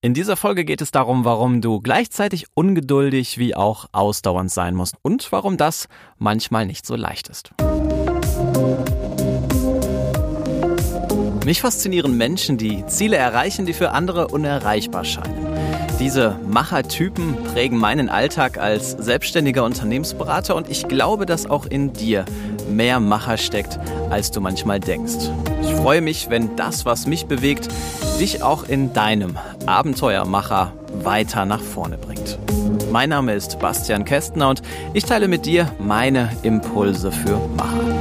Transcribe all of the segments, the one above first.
In dieser Folge geht es darum, warum du gleichzeitig ungeduldig wie auch ausdauernd sein musst und warum das manchmal nicht so leicht ist. Mich faszinieren Menschen, die Ziele erreichen, die für andere unerreichbar scheinen. Diese Machertypen prägen meinen Alltag als selbstständiger Unternehmensberater und ich glaube, dass auch in dir mehr Macher steckt, als du manchmal denkst. Ich freue mich, wenn das, was mich bewegt, dich auch in deinem Abenteuermacher weiter nach vorne bringt. Mein Name ist Bastian Kästner und ich teile mit dir meine Impulse für Macher.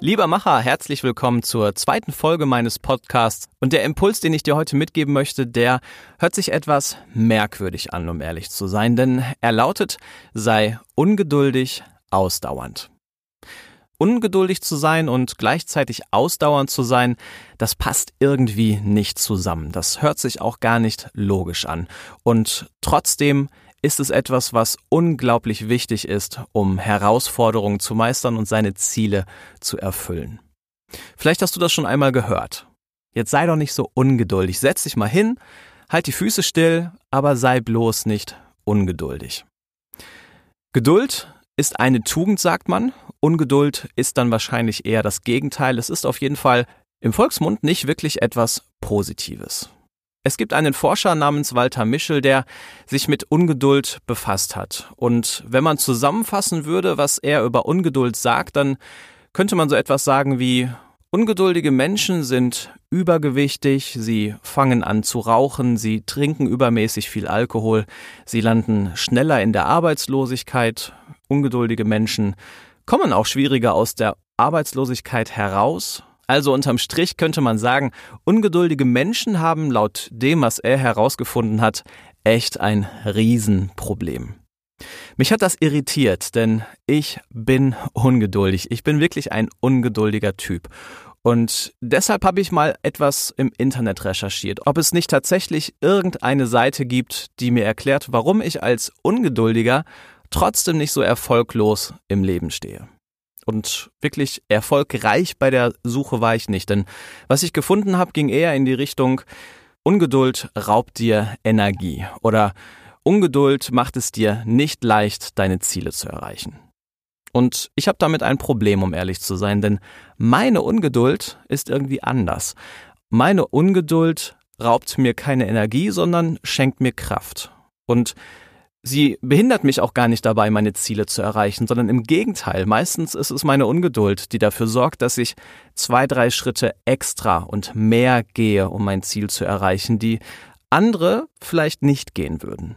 Lieber Macher, herzlich willkommen zur zweiten Folge meines Podcasts. Und der Impuls, den ich dir heute mitgeben möchte, der hört sich etwas merkwürdig an, um ehrlich zu sein, denn er lautet, sei ungeduldig, ausdauernd. Ungeduldig zu sein und gleichzeitig ausdauernd zu sein, das passt irgendwie nicht zusammen. Das hört sich auch gar nicht logisch an. Und trotzdem ist es etwas, was unglaublich wichtig ist, um Herausforderungen zu meistern und seine Ziele zu erfüllen. Vielleicht hast du das schon einmal gehört. Jetzt sei doch nicht so ungeduldig. Setz dich mal hin, halt die Füße still, aber sei bloß nicht ungeduldig. Geduld ist eine Tugend, sagt man. Ungeduld ist dann wahrscheinlich eher das Gegenteil. Es ist auf jeden Fall im Volksmund nicht wirklich etwas Positives. Es gibt einen Forscher namens Walter Mischel, der sich mit Ungeduld befasst hat. Und wenn man zusammenfassen würde, was er über Ungeduld sagt, dann könnte man so etwas sagen wie Ungeduldige Menschen sind übergewichtig, sie fangen an zu rauchen, sie trinken übermäßig viel Alkohol, sie landen schneller in der Arbeitslosigkeit. Ungeduldige Menschen kommen auch schwieriger aus der Arbeitslosigkeit heraus also unterm Strich könnte man sagen, ungeduldige Menschen haben laut dem, was er herausgefunden hat, echt ein Riesenproblem. Mich hat das irritiert, denn ich bin ungeduldig. Ich bin wirklich ein ungeduldiger Typ. Und deshalb habe ich mal etwas im Internet recherchiert, ob es nicht tatsächlich irgendeine Seite gibt, die mir erklärt, warum ich als Ungeduldiger trotzdem nicht so erfolglos im Leben stehe. Und wirklich erfolgreich bei der Suche war ich nicht. Denn was ich gefunden habe, ging eher in die Richtung, Ungeduld raubt dir Energie oder Ungeduld macht es dir nicht leicht, deine Ziele zu erreichen. Und ich habe damit ein Problem, um ehrlich zu sein, denn meine Ungeduld ist irgendwie anders. Meine Ungeduld raubt mir keine Energie, sondern schenkt mir Kraft. Und Sie behindert mich auch gar nicht dabei, meine Ziele zu erreichen, sondern im Gegenteil. Meistens ist es meine Ungeduld, die dafür sorgt, dass ich zwei, drei Schritte extra und mehr gehe, um mein Ziel zu erreichen, die andere vielleicht nicht gehen würden.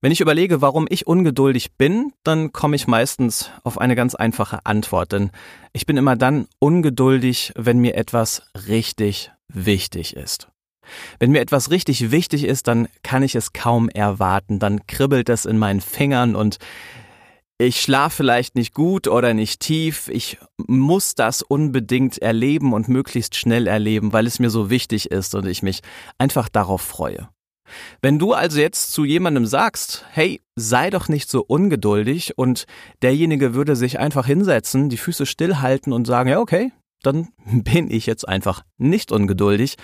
Wenn ich überlege, warum ich ungeduldig bin, dann komme ich meistens auf eine ganz einfache Antwort, denn ich bin immer dann ungeduldig, wenn mir etwas richtig wichtig ist. Wenn mir etwas richtig wichtig ist, dann kann ich es kaum erwarten, dann kribbelt es in meinen Fingern und ich schlafe vielleicht nicht gut oder nicht tief, ich muss das unbedingt erleben und möglichst schnell erleben, weil es mir so wichtig ist und ich mich einfach darauf freue. Wenn du also jetzt zu jemandem sagst, hey, sei doch nicht so ungeduldig und derjenige würde sich einfach hinsetzen, die Füße stillhalten und sagen, ja, okay, dann bin ich jetzt einfach nicht ungeduldig,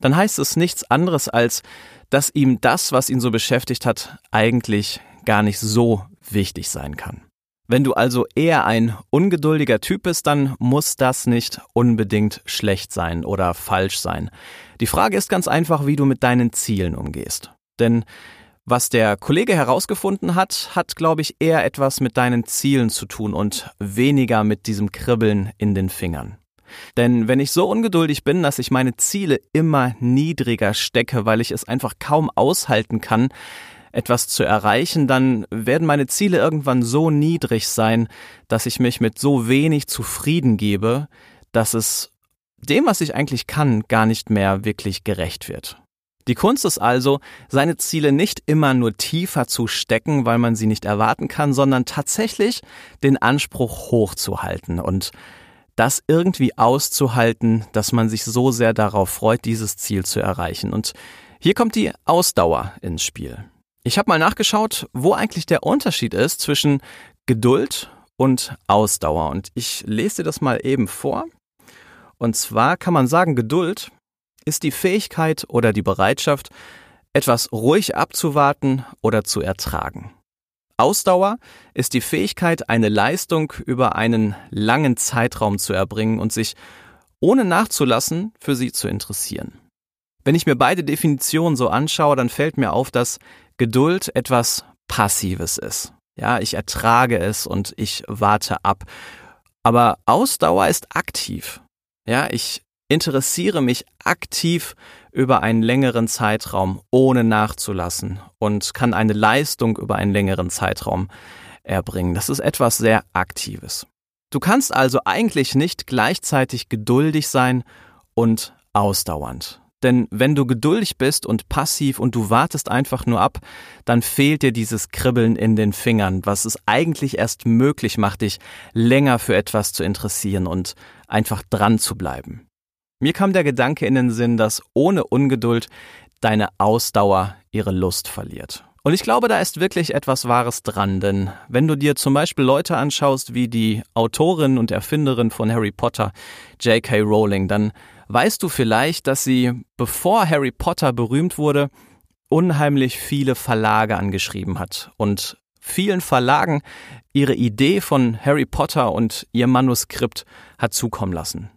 dann heißt es nichts anderes als, dass ihm das, was ihn so beschäftigt hat, eigentlich gar nicht so wichtig sein kann. Wenn du also eher ein ungeduldiger Typ bist, dann muss das nicht unbedingt schlecht sein oder falsch sein. Die Frage ist ganz einfach, wie du mit deinen Zielen umgehst. Denn was der Kollege herausgefunden hat, hat, glaube ich, eher etwas mit deinen Zielen zu tun und weniger mit diesem Kribbeln in den Fingern. Denn wenn ich so ungeduldig bin, dass ich meine Ziele immer niedriger stecke, weil ich es einfach kaum aushalten kann, etwas zu erreichen, dann werden meine Ziele irgendwann so niedrig sein, dass ich mich mit so wenig zufrieden gebe, dass es dem, was ich eigentlich kann, gar nicht mehr wirklich gerecht wird. Die Kunst ist also, seine Ziele nicht immer nur tiefer zu stecken, weil man sie nicht erwarten kann, sondern tatsächlich den Anspruch hochzuhalten und das irgendwie auszuhalten, dass man sich so sehr darauf freut, dieses Ziel zu erreichen. Und hier kommt die Ausdauer ins Spiel. Ich habe mal nachgeschaut, wo eigentlich der Unterschied ist zwischen Geduld und Ausdauer. Und ich lese dir das mal eben vor. Und zwar kann man sagen, Geduld ist die Fähigkeit oder die Bereitschaft, etwas ruhig abzuwarten oder zu ertragen. Ausdauer ist die Fähigkeit, eine Leistung über einen langen Zeitraum zu erbringen und sich ohne nachzulassen für sie zu interessieren. Wenn ich mir beide Definitionen so anschaue, dann fällt mir auf, dass Geduld etwas Passives ist. Ja, ich ertrage es und ich warte ab. Aber Ausdauer ist aktiv. Ja, ich interessiere mich aktiv über einen längeren Zeitraum, ohne nachzulassen und kann eine Leistung über einen längeren Zeitraum erbringen. Das ist etwas sehr Aktives. Du kannst also eigentlich nicht gleichzeitig geduldig sein und ausdauernd. Denn wenn du geduldig bist und passiv und du wartest einfach nur ab, dann fehlt dir dieses Kribbeln in den Fingern, was es eigentlich erst möglich macht, dich länger für etwas zu interessieren und einfach dran zu bleiben. Mir kam der Gedanke in den Sinn, dass ohne Ungeduld deine Ausdauer ihre Lust verliert. Und ich glaube, da ist wirklich etwas Wahres dran, denn wenn du dir zum Beispiel Leute anschaust wie die Autorin und Erfinderin von Harry Potter, J.K. Rowling, dann weißt du vielleicht, dass sie, bevor Harry Potter berühmt wurde, unheimlich viele Verlage angeschrieben hat und vielen Verlagen ihre Idee von Harry Potter und ihr Manuskript hat zukommen lassen.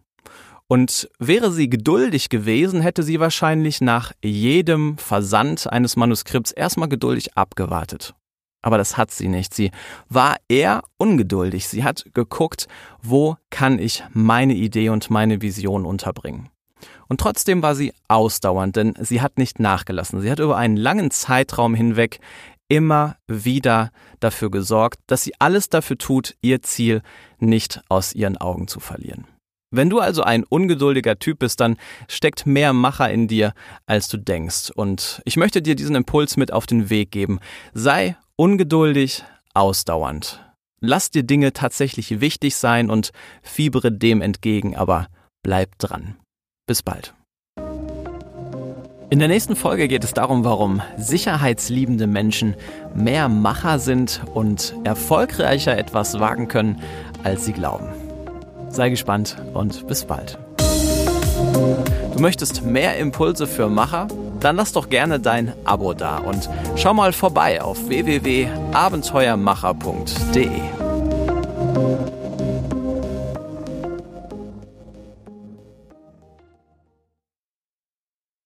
Und wäre sie geduldig gewesen, hätte sie wahrscheinlich nach jedem Versand eines Manuskripts erstmal geduldig abgewartet. Aber das hat sie nicht. Sie war eher ungeduldig. Sie hat geguckt, wo kann ich meine Idee und meine Vision unterbringen. Und trotzdem war sie ausdauernd, denn sie hat nicht nachgelassen. Sie hat über einen langen Zeitraum hinweg immer wieder dafür gesorgt, dass sie alles dafür tut, ihr Ziel nicht aus ihren Augen zu verlieren. Wenn du also ein ungeduldiger Typ bist, dann steckt mehr Macher in dir, als du denkst. Und ich möchte dir diesen Impuls mit auf den Weg geben. Sei ungeduldig, ausdauernd. Lass dir Dinge tatsächlich wichtig sein und fiebere dem entgegen, aber bleib dran. Bis bald. In der nächsten Folge geht es darum, warum sicherheitsliebende Menschen mehr Macher sind und erfolgreicher etwas wagen können, als sie glauben. Sei gespannt und bis bald. Du möchtest mehr Impulse für Macher? Dann lass doch gerne dein Abo da und schau mal vorbei auf www.abenteuermacher.de.